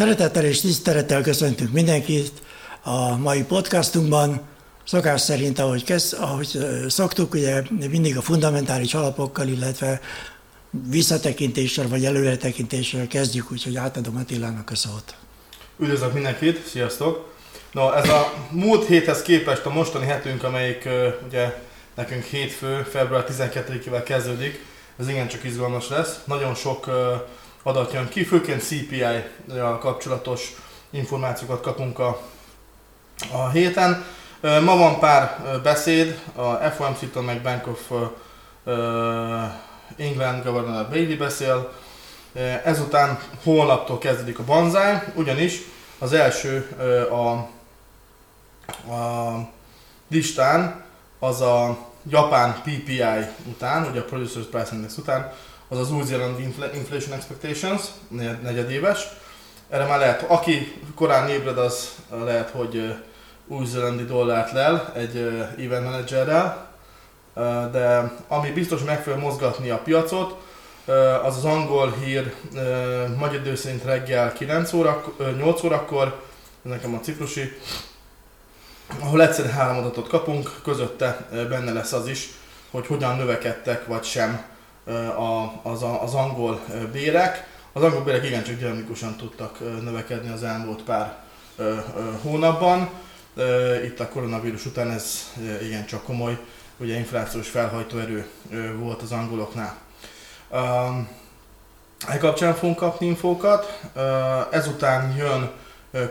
Szeretettel és tisztelettel köszöntünk mindenkit a mai podcastunkban. Szokás szerint, ahogy, kezd, ahogy szoktuk, ugye mindig a fundamentális alapokkal, illetve visszatekintéssel vagy előretekintéssel kezdjük, úgyhogy átadom Attilának a szót. Üdvözlök mindenkit, sziasztok! No, ez a múlt héthez képest a mostani hetünk, amelyik ugye nekünk hétfő, február 12-ével kezdődik, ez igencsak izgalmas lesz. Nagyon sok adat jön ki, főként CPI-jal kapcsolatos információkat kapunk a, a héten. Ma van pár beszéd, a FOMC-től meg Bank of England Governor Bailey beszél, ezután holnaptól kezdődik a banzai, ugyanis az első a, a listán az a japán PPI után, ugye a Producers Price Index után, az az új zélandi Inflation Expectations, negyedéves. Erre már lehet, aki korán ébred, az lehet, hogy új zélandi dollárt lel egy event managerrel, de ami biztos meg fogja mozgatni a piacot, az az angol hír magyar idő szerint reggel 9 óra, 8 órakor, nekem a ciprusi, ahol egyszerűen három adatot kapunk, közötte benne lesz az is, hogy hogyan növekedtek vagy sem az, az angol bérek. Az angol bérek igencsak dinamikusan tudtak növekedni az elmúlt pár hónapban. Itt a koronavírus után ez igencsak komoly, ugye inflációs felhajtó erő volt az angoloknál. E kapcsán fogunk kapni infókat. Ezután jön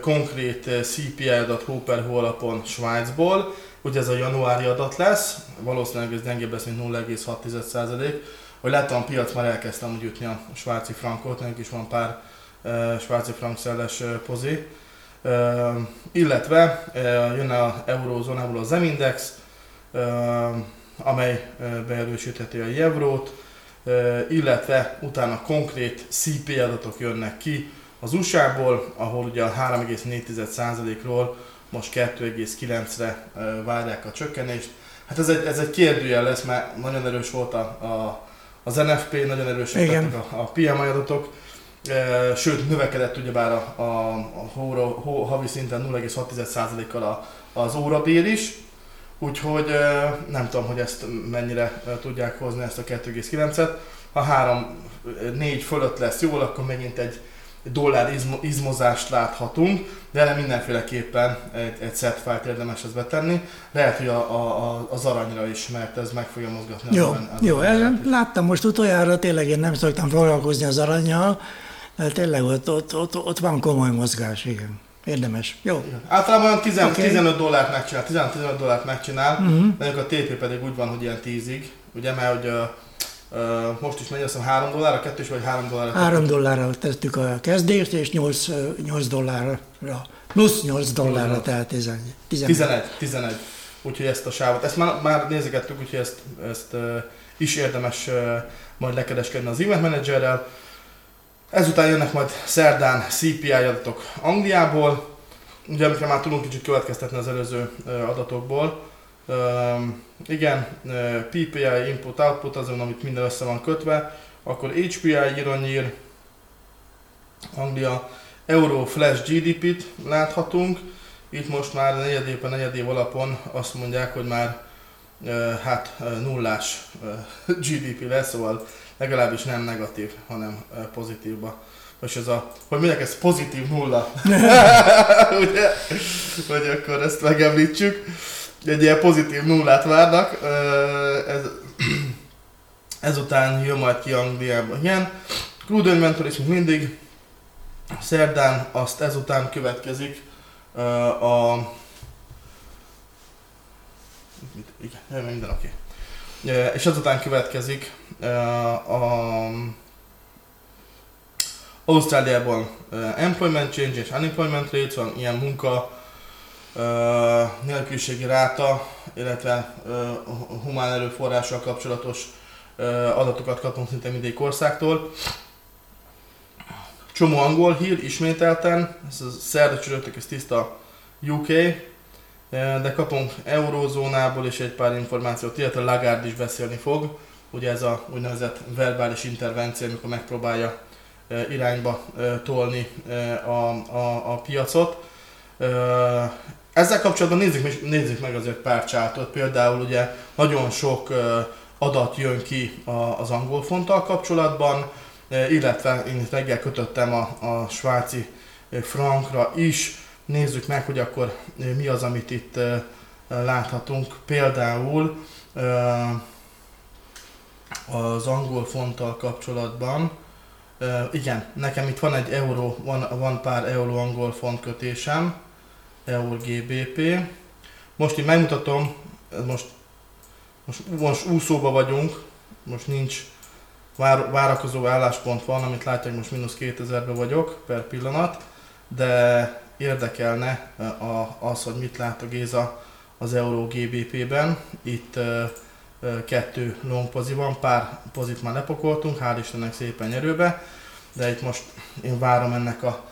konkrét CPI adat hó per hó alapon Svájcból. Ugye ez a januári adat lesz, valószínűleg ez gyengébb lesz, mint 0,6%. Hogy láttam, a piac már elkezdtem úgy ütni a svájci frankot, nekünk is van pár svájci frank szelles pozi. Illetve jön a eurózónából az M-index, amely beerősítheti a eurót, illetve utána konkrét CP adatok jönnek ki az USA-ból, ahol ugye a 3,4%-ról most 2,9-re várják a csökkenést. Hát ez egy, ez egy kérdőjel lesz, mert nagyon erős volt a, a, az NFP, nagyon erősek a, a PMI adatok, sőt növekedett ugyebár a, a, a hóra, hó, havi szinten 0,6%-kal az órabér is, Úgyhogy nem tudom, hogy ezt mennyire tudják hozni ezt a 2,9-et. Ha 3-4 fölött lesz jól, akkor megint egy dollár izmozást láthatunk, de erre mindenféleképpen egy, egy set fájt érdemes ezt betenni. Lehet, hogy a, a, az aranyra is, mert ez meg fogja mozgatni. Jó, az jó az láttam most utoljára, tényleg én nem szoktam foglalkozni az aranyjal, de tényleg ott, ott, ott, ott van komoly mozgás, igen. Érdemes. Jó. Igen. Általában olyan 10, okay. 15 dollárt megcsinál, 15 dollárt megcsinál, uh-huh. de a TP pedig úgy van, hogy ilyen 10-ig, ugye, mert hogy most is megy, azt hiszem 3 dollár, a kettős vagy 3 dollárra? 3 dollárra tettük a kezdést, és 8, 8 dollárra, plusz 8 dollárra, tehát 11. 11. 11. Úgyhogy ezt a sávot, ezt már, már nézegettük, úgyhogy ezt, ezt is érdemes majd lekereskedni az event managerrel. Ezután jönnek majd szerdán CPI adatok Angliából, ugye amikre már tudunk kicsit következtetni az előző adatokból. Igen, PPI, input, output, azon, amit minden össze van kötve, akkor HPI, year Anglia, Euro Flash GDP-t láthatunk, itt most már negyed évben, negyed év alapon azt mondják, hogy már hát nullás GDP lesz, szóval legalábbis nem negatív, hanem pozitívba. Most ez a, hogy mondják, ez pozitív nulla. Ugye? Hogy akkor ezt megemlítsük. Egy ilyen pozitív nullát várnak. Ez, ezután jön majd ki Angliába. Igen. Crude inventory is mindig. Szerdán azt ezután következik a... Igen, minden oké. Okay. És ezután következik a Ausztráliában employment change és unemployment rate van, ilyen munka nélküliségi ráta, illetve humán erőforrással kapcsolatos adatokat kapunk szinte mindig országtól. Csomó angol hír, ismételten, ez a szerda csütörtök, ez tiszta UK, de kapunk eurózónából is egy pár információt, illetve Lagarde is beszélni fog ugye ez a úgynevezett verbális intervenció, amikor megpróbálja irányba tolni a, a, a piacot. Ezzel kapcsolatban nézzük, nézzük meg azért pár csátot. Például ugye nagyon sok adat jön ki az angol fonttal kapcsolatban, illetve én reggel kötöttem a, a svájci frankra is. Nézzük meg, hogy akkor mi az, amit itt láthatunk. Például az angol fonttal kapcsolatban. Igen, nekem itt van egy euró, van, van pár euró angol font kötésem, EUR GBP. Most így megmutatom, most, most, most úszóba vagyunk, most nincs vár, várakozó álláspont van, amit látják, most mínusz 2000-ben vagyok per pillanat, de érdekelne az, hogy mit lát a Géza az Euró GBP-ben. Itt kettő long pozi van, pár pozit már lepakoltunk, hál' Istennek szépen nyerőbe, de itt most én várom ennek a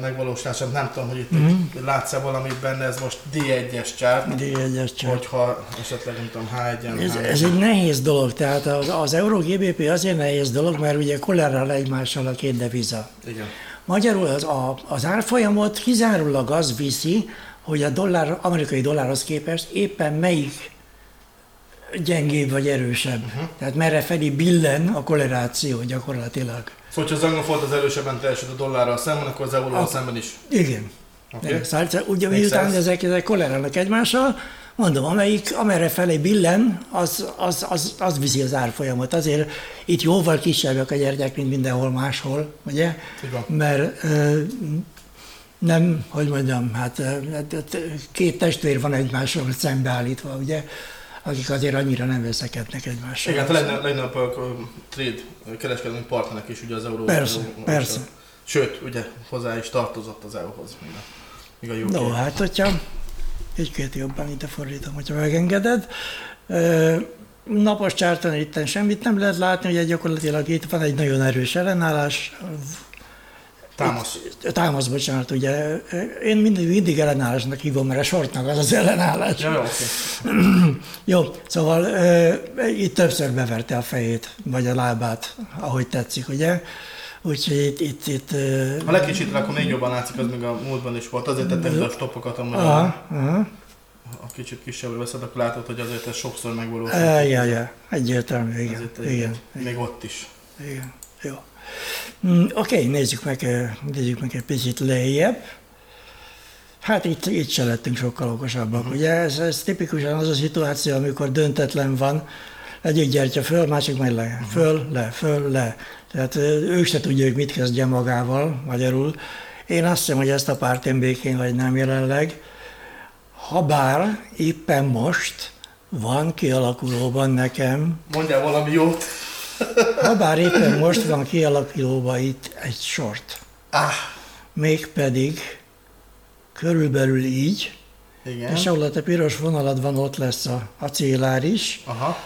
megvalósítását. Nem tudom, hogy itt mm-hmm. látsz-e valamit benne, ez most D1-es csárt. D1-es csárt. Hogyha esetleg, nem tudom, H1-en. Ez, ez egy nehéz dolog, tehát az, az Euro GBP azért nehéz dolog, mert ugye kollárral egymással a két deviza. Igen. Magyarul az, a, az árfolyamot kizárólag az viszi, hogy a dollár, amerikai dollárhoz képest éppen melyik gyengébb vagy erősebb. Uh-huh. Tehát merre felé billen a korreláció gyakorlatilag. Szóval, ha az angol volt az erősebben teljesít a dollárral szemben, akkor az euróval szemben is. Igen. Okay. Szóval, ugye miután ezek, ezek korrelálnak egymással, mondom, amelyik, amerre felé billen, az, az, az, az viszi az árfolyamot. Azért itt jóval kisebbek a gyertyák, mint mindenhol máshol, ugye? Mert nem, hogy mondjam, hát, hát két testvér van egymással szembeállítva, ugye? Akik azért annyira nem veszekednek egymással. Igen, hát a legnagyobb trade kereskedelmi partnerek is ugye az euró. Persze, euró, persze. Sőt, ugye hozzá is tartozott az EU-hoz. Míg a UK. No, hát hogyha egy-két jobban ide fordítom, hogyha megengeded. Napos csárton itt semmit nem lehet látni, ugye gyakorlatilag itt van egy nagyon erős ellenállás, Támasz. Támasz, bocsánat, ugye. Én mindig, mindig ellenállásnak hívom, mert a sortnak az az ellenállás. Ja, jó, okay. jó, szóval e, itt többször beverte a fejét, vagy a lábát, ahogy tetszik, ugye. Úgyhogy itt... itt, itt ha lekicsit, akkor még jobban látszik, az még a múltban is volt. Azért tettem be a stoppokat, amúgy aha, aha. a kicsit kisebbre veszed, akkor látod, hogy azért ez sokszor megvalósul. Ja, ja, egyértelmű, igen. igen, igen. Még ott is. Igen, jó. Mm, oké, okay, nézzük meg, nézzük meg egy picit lejjebb. Hát itt, itt se lettünk sokkal okosabbak. Uh-huh. Ugye ez, ez tipikusan az a szituáció, amikor döntetlen van, egyik gyertya föl, másik meg le, uh-huh. föl, le, föl, le. Tehát ők se tudja, hogy mit kezdje magával, magyarul. Én azt hiszem, hogy ezt a párt én békén vagy nem jelenleg. Habár éppen most van kialakulóban nekem. Mondjál valami jót. Habár éppen most van kialakulóban itt egy sort. Ah. Mégpedig körülbelül így, Igen. és ahol a te piros vonalad van, ott lesz a, a célár is, Aha.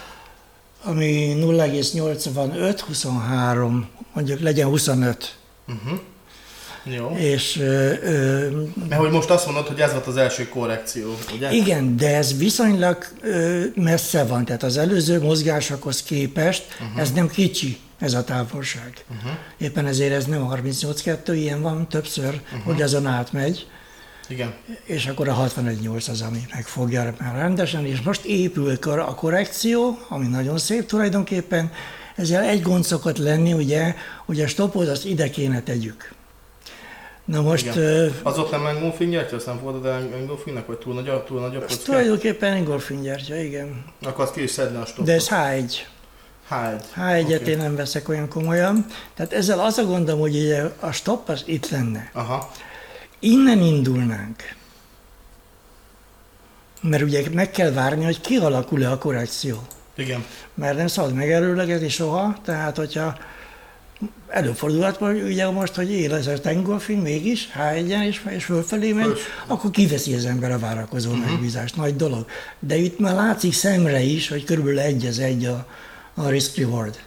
ami 0,85, 23, mondjuk legyen 25. Uh-huh. Jó. És, ö, ö, Mert hogy most azt mondod, hogy ez volt az első korrekció, ugye? Igen, de ez viszonylag ö, messze van, tehát az előző mozgásokhoz képest uh-huh. ez nem kicsi, ez a távolság. Uh-huh. Éppen ezért ez nem 38-2, ilyen van többször, uh-huh. hogy azon átmegy. Igen. És akkor a 61-8 az, ami megfogja már rendesen, és most épül a korrekció, ami nagyon szép tulajdonképpen, ezzel egy gond szokott lenni, ugye, hogy a stopot azt ide kéne tegyük. Na most... Uh, az ott nem engolfing gyertya, azt nem fogadod el engolfingnek, vagy túl nagy a, túl nagy a kocka? Tulajdonképpen engolfing gyertya, igen. Akkor azt ki is szedni a stopot. De ez H1. H1. H1-et okay. én nem veszek olyan komolyan. Tehát ezzel az a gondom, hogy ugye a stop az itt lenne. Aha. Innen indulnánk. Mert ugye meg kell várni, hogy kialakul-e a korrekció. Igen. Mert nem szabad megerőlegezni soha, tehát hogyha előfordulhat hogy ugye most, hogy él ez a tengolfin mégis, h és, és fölfelé megy, akkor kiveszi az ember a várakozó uh-huh. megbízást, nagy dolog. De itt már látszik szemre is, hogy körülbelül egy az egy a, a risk reward.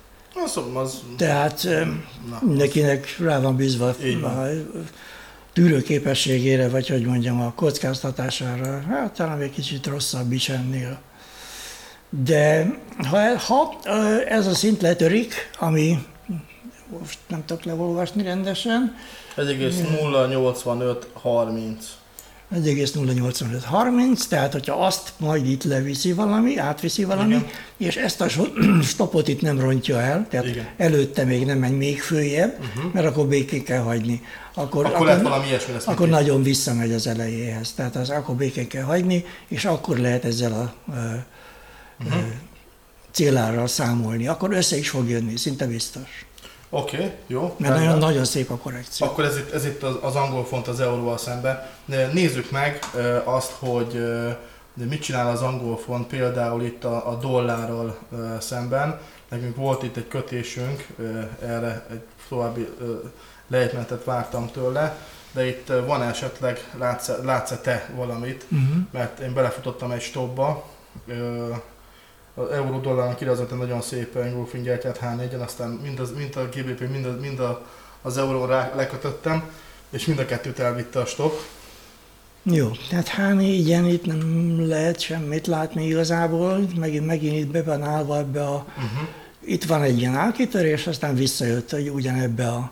Az. Tehát Na, nekinek rá van bízva a tűrő képességére, vagy hogy mondjam, a kockáztatására, hát talán egy kicsit rosszabb is ennél. De ha, ha ez a szint letörik, ami most nem tudok leolvasni rendesen. 1,08530. 1,08530, tehát hogyha azt majd itt leviszi valami, átviszi valami, Igen. és ezt a stopot itt nem rontja el, tehát Igen. előtte még nem megy még följebb, uh-huh. mert akkor békén kell hagyni. Akkor, akkor, akkor valami ilyesmi lesz. Akkor nagyon visszamegy az elejéhez, tehát az akkor békén kell hagyni, és akkor lehet ezzel a uh-huh. célárral számolni. Akkor össze is fog jönni, szinte biztos. Oké, okay, jó. Mert nagyon, nagyon szép a korrekció. Akkor ez itt, ez itt az, az angol font az euróval szemben. Nézzük meg azt, hogy mit csinál az angol font például itt a, a dollárral szemben. Nekünk volt itt egy kötésünk, erre egy további lejtmenetet vártam tőle, de itt van esetleg, látsz, látsz te valamit, uh-huh. mert én belefutottam egy stopba, az euró dollárnak kirajzolta nagyon szép engulfing gyertyát H4-en, aztán mind, az, mind a GBP, mind, a, mind a, az euró rá lekötöttem, és mind a kettőt elvitte a stop. Jó, tehát H4-en itt nem lehet semmit látni igazából, megint, megint itt be van állva ebbe a... Uh-huh. Itt van egy ilyen álkitörés, aztán visszajött hogy ugyanebbe a,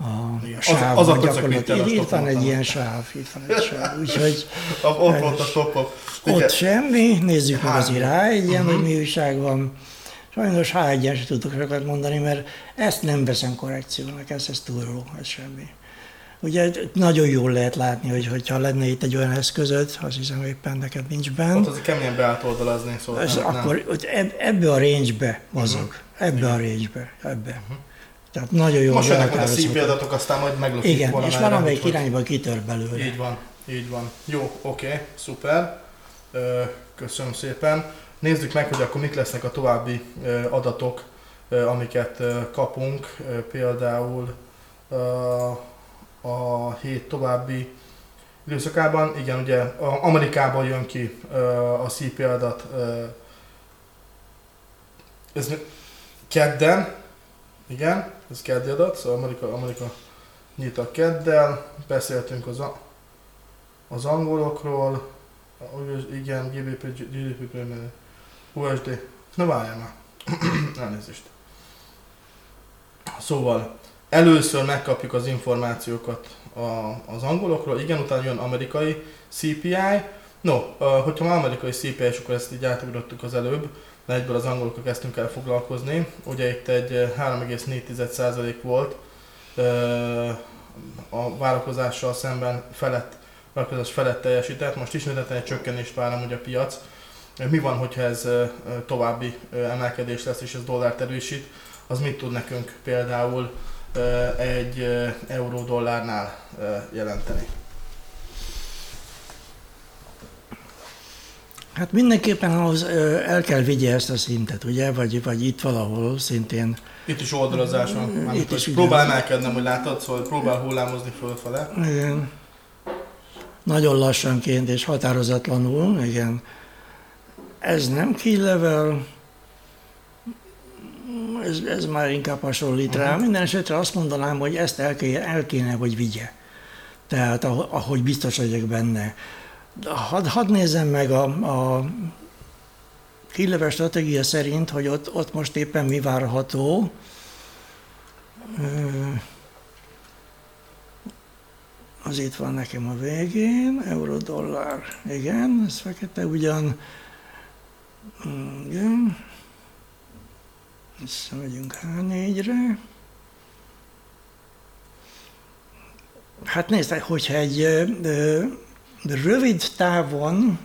a Igen, sáv, az, az a gyakorlatilag. Itt, van egy ilyen sáv, itt van egy sáv, úgyhogy... ott volt a stopok. Ott semmi, nézzük meg az irány, egy ilyen, uh-huh. hogy mi újság van. Sajnos H1-en sem tudok sokat mondani, mert ezt nem veszem korrekciónak, ez, ez túl jó, ez semmi. Ugye nagyon jól lehet látni, hogy hogyha lenne itt egy olyan eszközöd, azt hiszem éppen neked nincs benne. Ott az keményen beátoldalazni, szóval nem, akkor nem. Hogy ebbe a range-be mozog, uh-huh. ebbe a range-be, ebbe. Uh-huh. Tehát nagyon jó. Most jönnek a szívi adatok, aztán majd meglökik Igen, és valamelyik irányba kitör belőle. Így van, így van. Jó, oké, okay, szuper. Köszönöm szépen. Nézzük meg, hogy akkor mik lesznek a további adatok, amiket kapunk. Például a hét további időszakában. Igen, ugye Amerikában jön ki a CP adat. Ez kedden, igen, ez keddi adat, szóval Amerika, Amerika nyit a keddel, beszéltünk az, a, az angolokról, igen, GBP, GDP, USD, na várjál már, elnézést. Szóval először megkapjuk az információkat a, az angolokról, igen, utána jön amerikai CPI, No, hogyha már amerikai CPI, és akkor ezt így átugrottuk az előbb, de egyből az angolokkal kezdtünk el foglalkozni. Ugye itt egy 3,4% volt a várakozással szemben felett, várakozás felett teljesített. Most ismételten egy csökkenést várom ugye a piac. Mi van, hogyha ez további emelkedés lesz és ez dollárt erősít? Az mit tud nekünk például egy euró-dollárnál jelenteni? Hát mindenképpen ahhoz el kell vigye ezt a szintet, ugye, vagy, vagy itt valahol szintén. Itt is oldalazás van, Már itt is próbál emelkednem, hogy látod, szóval próbál hullámozni fölfele. Igen. Nagyon lassanként és határozatlanul, igen. Ez nem key level, ez, ez már inkább hasonlít rá. Uh-huh. Minden esetre azt mondanám, hogy ezt el kéne, el kéne hogy vigye. Tehát ahogy biztos vagyok benne hadd had nézzem meg a, a hírleves stratégia szerint, hogy ott, ott most éppen mi várható. Az itt van nekem a végén, euró-dollár, igen, ez fekete ugyan. Igen. Visszamegyünk H4-re. Hát nézd, hogyha egy de rövid távon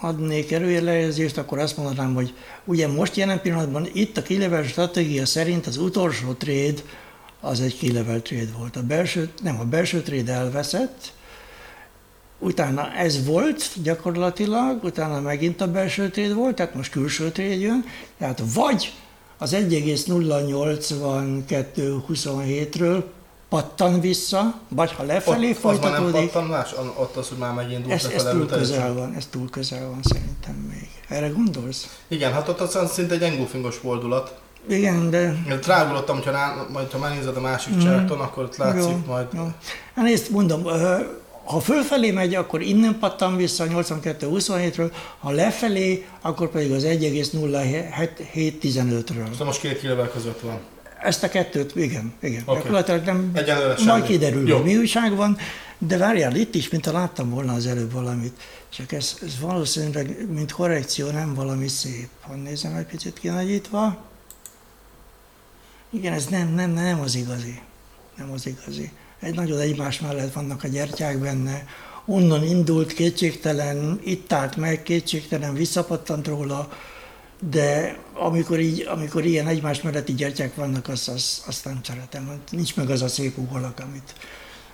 adnék előjelezést, akkor azt mondanám, hogy ugye most jelen pillanatban itt a kilevel stratégia szerint az utolsó trade az egy kilevel trade volt. A belső, nem, a belső trade elveszett, utána ez volt gyakorlatilag, utána megint a belső trade volt, tehát most külső trade jön, tehát vagy az 1,08227-ről pattan vissza, vagy ha lefelé ott, folytatódik... Az már nem pattanás? Ott az, hogy már megindult ez, ez túl közel van, ez túl közel van szerintem még. Erre gondolsz? Igen, hát ott az szinte egy engulfingos fordulat. Igen, de... Mert rágulottam, hogyha rá, majd ha megnézed a másik mm. cserton, akkor ott látszik jó, majd... Jó. Hát nézd, mondom, ha fölfelé megy, akkor innen pattan vissza a 82-27-ről, ha lefelé, akkor pedig az 1,0715-ről. Szóval most két kilóvel között van. Ezt a kettőt, igen, igen. Oké. Gyakorlatilag nem, Egyelőre majd semmi. kiderül, Jó. hogy mi újság van, de várjál, itt is, mint láttam volna az előbb valamit, csak ez, ez valószínűleg, mint korrekció, nem valami szép. Ha nézem egy picit kinagyítva, igen, ez nem, nem, nem az igazi. Nem az igazi. Egy nagyon egymás mellett vannak a gyertyák benne, onnan indult kétségtelen, itt állt meg, kétségtelen visszapattant róla, de amikor, így, amikor ilyen egymás melletti gyertyák vannak, azt, azt, azt nem szeretem. Nincs meg az a szép ugolak, amit,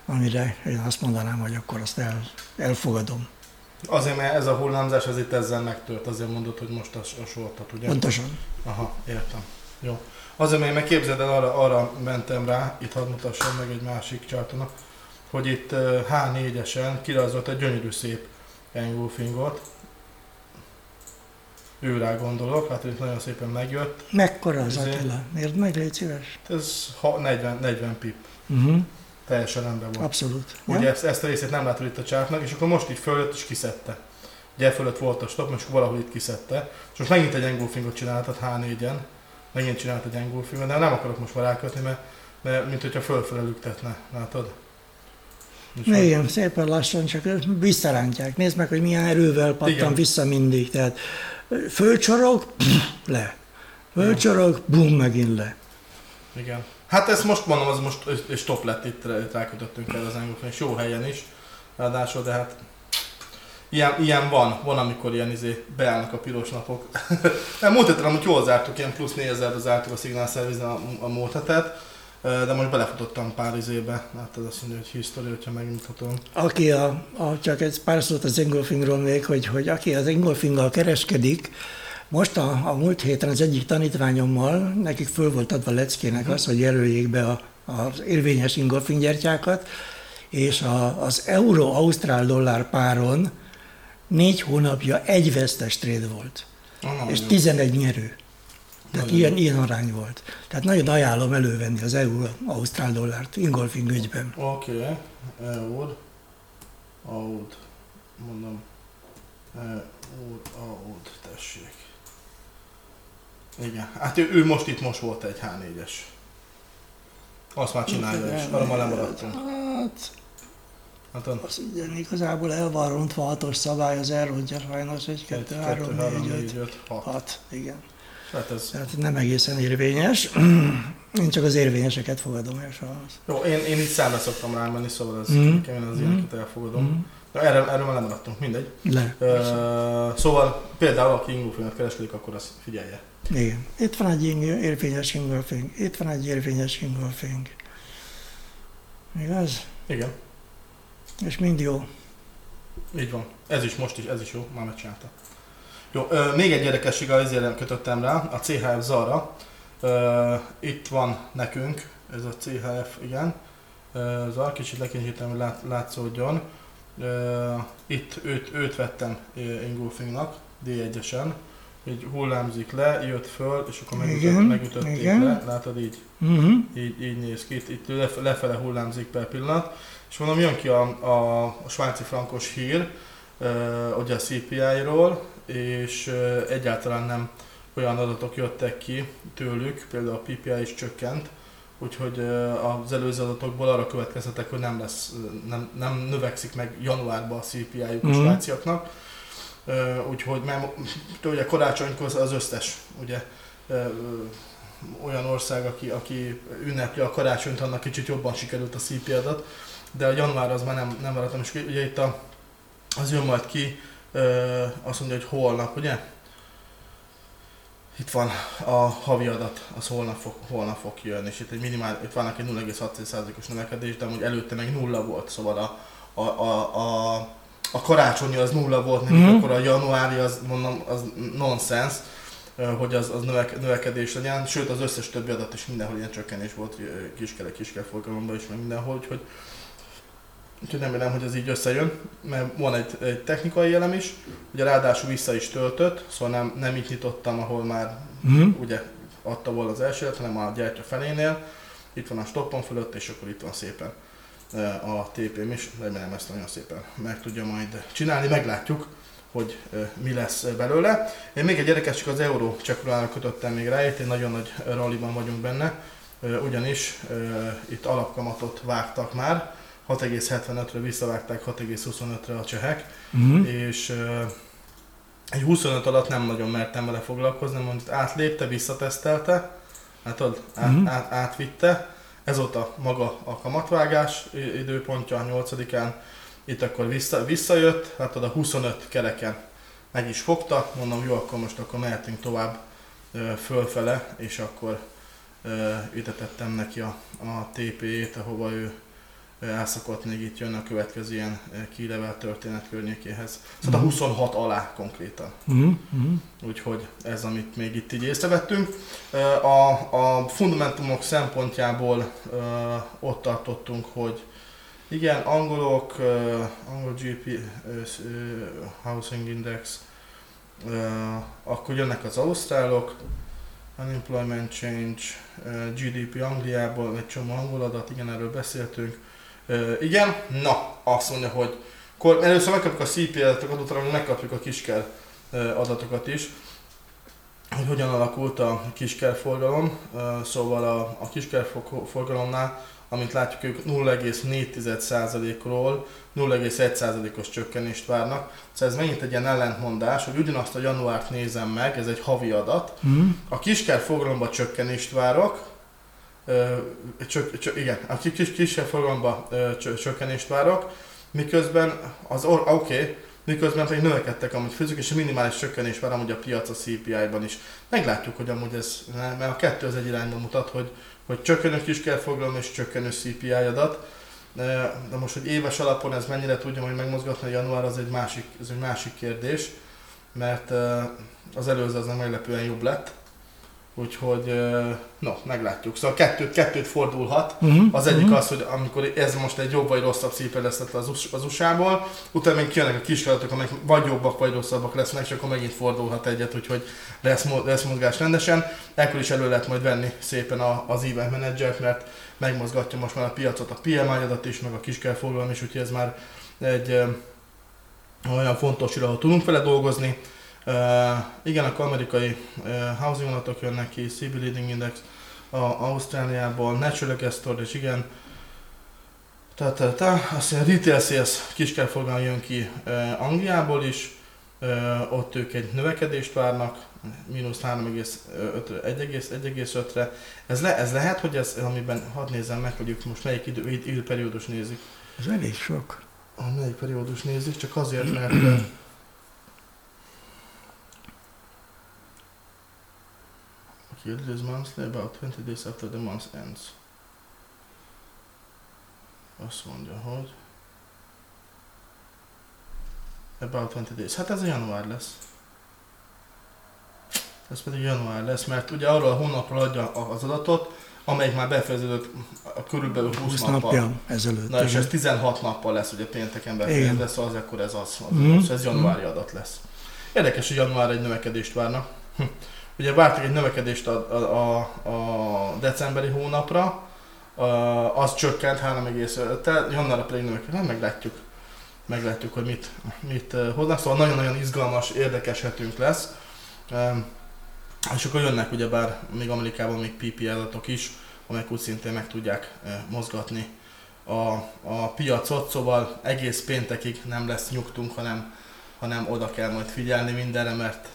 amire én azt mondanám, hogy akkor azt el, elfogadom. Azért, mert ez a hullámzás, ez itt ezzel megtört, azért mondod, hogy most a, a sortat, ugye? Pontosan. Aha, értem. Jó. Azért, mert meg képzeld el, arra, arra mentem rá, itt hadd mutassam meg egy másik csártonak, hogy itt eh, H4-esen kirajzolt egy gyönyörű szép engulfingot. Ő rá gondolok, hát itt nagyon szépen megjött. Mekkora az Ezért- Attila? Miért meg, légy szíves? Ez ha- 40, 40 pip. Uh-huh. Teljesen rendben van. Abszolút. Ugye Ja? ezt, ezt a részét nem látod itt a csártnak, és akkor most így följött és kiszedte. Ugye fölött volt a stop, most valahol itt kiszedte. És most megint egy engulfingot csináltat H4-en. Megint csinált egy engulfingot, de nem akarok most már rákötni, mert, mert mint hogyha fölfele lüktetne, látod? Úgyhogy- Igen, szépen lassan, csak visszarántják. Nézd meg, hogy milyen erővel pattan Igen. vissza mindig. Tehát fölcsorog, pff, le. Fölcsorog, bum, megint le. Igen. Hát ezt most mondom, az most és stop lett, itt, itt rákötöttünk el az engulfin, és jó helyen is. Ráadásul, de hát ilyen, ilyen van, van, amikor ilyen izé beállnak a piros napok. nem, múlt héten amúgy jól zártuk, ilyen plusz 4000 zártuk a Signal Service a, a múlt hetet, de most belefutottam pár izébe, hát ez azt mondja, hogy history, hogyha megmutatom. Aki a, a, csak egy pár szót az engolfingról még, hogy, hogy aki az engolfinggal kereskedik, most a, a múlt héten az egyik tanítványommal, nekik föl volt adva leckének az, hogy jelöljék be a, az érvényes ingolfing gyertyákat, és a, az euró-ausztrál dollár páron négy hónapja egy vesztes trade volt, Ah, és jó. 11 nyerő. Tehát Nagyon ilyen, ilyen arány volt. Tehát nagyon ajánlom elővenni az euró-ausztrál dollárt ingolfing ügyben. Oké, okay. eur, aud, mondom, eur, aud, tessék. Igen, hát ő, ő most itt most volt egy H4-es. Azt már csinálja is, arra már lemaradtunk. Hát, Hát on, az ugye igazából el van rontva hatos szabály, az elrontja sajnos, négy, öt, négy, öt, hat. hat, igen. Hát ez, Tehát nem egészen érvényes. Én csak az érvényeseket fogadom el sajnos. jó, én, én így számra szoktam rámenni, szóval ez Mhm. nekem én az Mhm. ilyeneket elfogadom. Mm. De erről, erről már lemaradtunk, mindegy. Le. Uh, szóval például aki ingófilmet kereskedik, akkor azt figyelje. Igen. Itt van egy érvényes ingolfing, itt van egy érvényes ingolfing. Igaz? Igen, És mind jó. így van. Ez is most is, ez is jó, már megcsinálta. Jó, ö, még egy érdekesség, azért kötöttem rá, a CHF Zara. Ö, itt van nekünk, ez a CHF, igen. Ö, Zara, kicsit lekényítem, hogy lát, látszódjon. Ö, itt őt, őt vettem Ingolfingnak, D1-esen. Így hullámzik le, jött föl, és akkor megütött, Igen, megütötték igen. le. Látod így? Uh-huh. így, így néz ki, itt, itt lef- lefele hullámzik per pillanat, és mondom, jön ki a, a, a svájci frankos hír, uh, ugye a CPI-ról, és egyáltalán nem olyan adatok jöttek ki tőlük, például a PPI is csökkent, úgyhogy az előző adatokból arra következtetek, hogy nem lesz, nem, nem növekszik meg januárban a CPI-juk a Mhm. svájciaknak, úgyhogy mert ugye karácsonykor az összes, ugye olyan ország, aki, aki ünnepli a karácsonyt, annak kicsit jobban sikerült a CP adat, de a január az már nem, nem várhatom, és ugye itt a, az jön majd ki, ö, azt mondja, hogy holnap, ugye? Itt van a havi adat, az holnap fog, holnap fog jönni, és itt, egy minimál, itt vannak egy 0,6%-os növekedés, de amúgy előtte meg nulla volt, szóval a, a, a, a, a karácsonyi az nulla volt, nekik, Mhm. akkor a januári az, mondom, az nonsense, ö, hogy az, az növek, növekedés legyen, sőt az összes többi adat is mindenhol ilyen csökkenés volt, kiskele, kiskele forgalomban is, meg mindenhol, úgyhogy, úgyhogy nem remélem, hogy ez így összejön, mert van egy, egy technikai elem is, ugye ráadásul vissza is töltött, szóval nem, nem így nyitottam, ahol már Uh-huh. ugye adta volna az elsőt, hanem a gyertya felénél, itt van a stoppon fölött, és akkor itt van szépen ö, a TP-m is, remélem ezt nagyon szépen meg tudja majd csinálni, meglátjuk, hogy ö, mi lesz belőle. Én még egy érdekes, csak az euró csekulára kötöttem még rá, itt egy nagyon nagy ralliban vagyunk benne, ugyanis itt alapkamatot vágtak már, 6,75-ről visszavágták 6,25-re a csehek, uh-huh. és egy 25 alatt nem nagyon mertem vele foglalkozni, mondjuk átlépte, visszatesztelte, hát ott át, uh-huh. át, átvitte, ez volt a maga a kamatvágás időpontja a 8-án, itt akkor vissza, visszajött, hát oda 25 kereken meg is fogta, mondom, jó, akkor most akkor mehetünk tovább fölfele, és akkor ütetettem neki a, a TP-ét, ahova ő elszakadt, még itt jön a következő ilyen kilevel történet környékéhez. Szóval mm. a 26 alá konkrétan. Mm. Mm. Úgyhogy ez, amit még itt így észrevettünk. A, a fundamentumok szempontjából ott tartottunk, hogy igen, angolok, angol GP, Housing Index, akkor jönnek az ausztrálok, Unemployment Change, GDP Angliából, egy csomó angol adat, igen, erről beszéltünk, Igen, na, azt mondja, hogy kor, először megkapjuk a CP adatokat, utána megkapjuk a kisker adatokat is, hogy hogyan alakult a kisker forgalom. Szóval a, a kisker forgalomnál, amit látjuk, ők 0,4%-ról 0,1%-os csökkenést várnak. Szóval ez megint egy ilyen ellentmondás, hogy ugyanazt a januárt nézem meg, ez egy havi adat. Mm. A kisker forgalomban csökkenést várok, csök, csök, igen, a kis, kisebb forgalomba csökkenést várok, miközben az, oké, okay, miközben pedig növekedtek amúgy főzők, és a minimális csökkenés vár amúgy a piac a CPI-ban is. Meglátjuk, hogy amúgy ez, mert a kettő az egy irányba mutat, hogy, hogy csökkenő kiskerforgalom és csökkenő CPI adat. De most, hogy éves alapon ez mennyire tudja majd megmozgatni január, az egy másik, ez egy másik kérdés, mert az előző az nem meglepően jobb lett Úgyhogy, no, meglátjuk. Szóval kettőt, kettőt fordulhat. Uh-huh. Az egyik uh-huh. az, hogy amikor ez most egy jobb vagy rosszabb szípe lesz az, az USA-ból, utána még kijönnek a kiskálatok, amelyek vagy jobbak vagy rosszabbak lesznek, és akkor megint fordulhat egyet, úgyhogy lesz, lesz mozgás rendesen. Ekkor is elő lehet majd venni szépen a, az event manager mert megmozgatja most már a piacot, a PMI adat is, meg a kiskelforgalom is, úgyhogy ez már egy olyan fontos, hogy tudunk vele dolgozni Uh, igen, akkor amerikai uh, housing adatok jönnek ki, CB Leading Index, a Ausztráliából, Natural Gas Storage, igen, ta, ta, ta. Aztán Retail Sales kiskerforgalom jön ki uh, Angliából is, uh, ott ők egy növekedést várnak, mínusz 3,1,5-re. Ez, le, ez lehet, hogy ez, amiben, hadd nézem meg, hogy ők most melyik idő, időperiódus nézik. Ez elég sok. A melyik periódus nézik, csak azért, mert Here it is monthly, about 20 days after the month ends. Azt mondja, hogy about 20 days. Hát ez január lesz. Ez pedig január lesz, mert ugye arról a hónapról adja az adatot, amelyik már befejeződött a körülbelül 20, 20 nappal. napja ezelőtt. Na és ez 16 nappal lesz ugye pénteken befejezve, szóval az akkor ez az, az, mm. ez januári adat lesz. Érdekes, hogy január egy növekedést várnak. Ugye vártak egy növekedést a, a, a, decemberi hónapra, a, az csökkent 3,5-tel, januárra pedig növekedett, meglátjuk. Meglátjuk, hogy mit, mit hoznak, szóval nagyon-nagyon izgalmas, érdekes hetünk lesz. És akkor jönnek ugyebár még Amerikában még PP adatok is, amelyek úgy szintén meg tudják mozgatni a, a piacot, szóval egész péntekig nem lesz nyugtunk, hanem, hanem oda kell majd figyelni mindenre, mert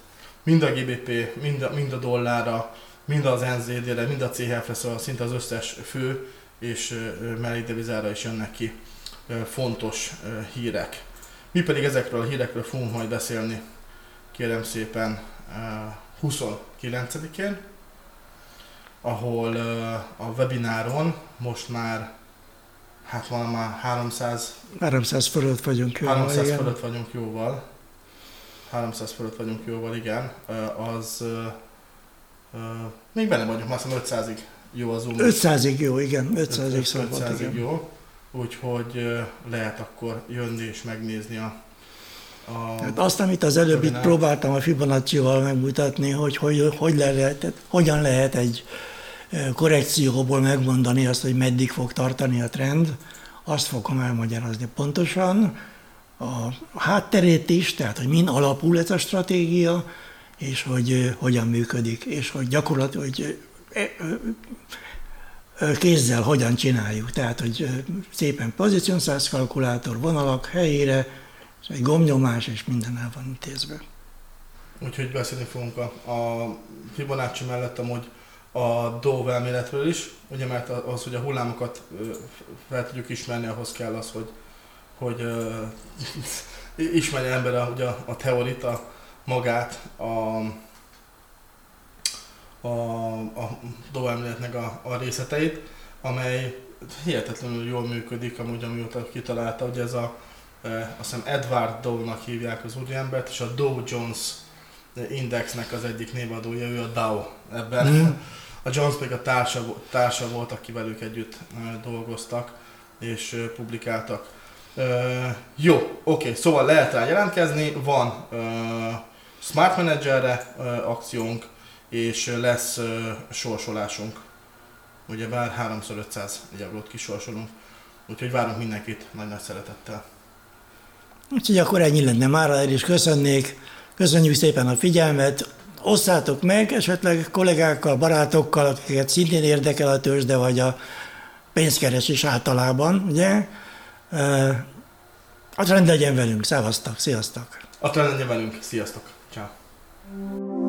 mind a GBP, mind a, mind a dollárra, mind az NZD-re, mind a CHF-re, szóval szinte az összes fő és mellé devizára is jönnek ki fontos hírek. Mi pedig ezekről a hírekről fogunk majd beszélni, kérem szépen, 29-én, ahol a webináron most már hát van már 300 300 fölött vagyunk jóval. 300 igen. fölött vagyunk jóval. 300 fölött vagyunk jóval, igen, az még benne vagyunk, már 500-ig jó az Zoom. 500-ig jó, igen, 500-ig 500 ig jó, úgyhogy lehet akkor jönni és megnézni a a hát azt, amit az előbb itt próbáltam a Fibonacci-val megmutatni, hogy, hogy, hogy lehet, hogyan lehet egy korrekcióból megmondani azt, hogy meddig fog tartani a trend, azt fogom elmagyarázni pontosan a hátterét is, tehát hogy min alapul ez a stratégia, és hogy hogyan működik, és hogy gyakorlatilag hogy kézzel hogyan csináljuk. Tehát, hogy szépen pozíciónszáz kalkulátor, vonalak helyére, és egy gombnyomás, és minden el van intézve. Úgyhogy beszélni fogunk a, a Fibonacci mellett amúgy a Dove elméletről is, ugye mert az, hogy a hullámokat fel tudjuk ismerni, ahhoz kell az, hogy, hogy uh, ismerje ember a, ugye a a magát, a, a, a Dove elméletnek a, a részleteit, amely hihetetlenül jól működik, amúgy amióta kitalálta, hogy ez a, e, azt hiszem Edward Dow-nak hívják az úriembert, és a Dow Jones Indexnek az egyik névadója, ő a Dow ebben. Mm. A Jones pedig a társa, társa volt, akivel ők együtt dolgoztak és publikáltak. Uh, jó, oké, okay. szóval lehet rá jelentkezni, van uh, Smart Managerre uh, akciónk, és lesz uh, sorsolásunk. Ugye bár 3x500 egyabrót kisorsolunk, úgyhogy várunk mindenkit nagy-nagy szeretettel. Úgyhogy akkor ennyi lenne már, el is köszönnék. Köszönjük szépen a figyelmet, osszátok meg esetleg kollégákkal, barátokkal, akiket szintén érdekel a tőzsde, vagy a pénzkeresés általában, ugye? A trend legyen velünk, szevasztok, sziasztok! A trend legyen velünk, sziasztok, ciao.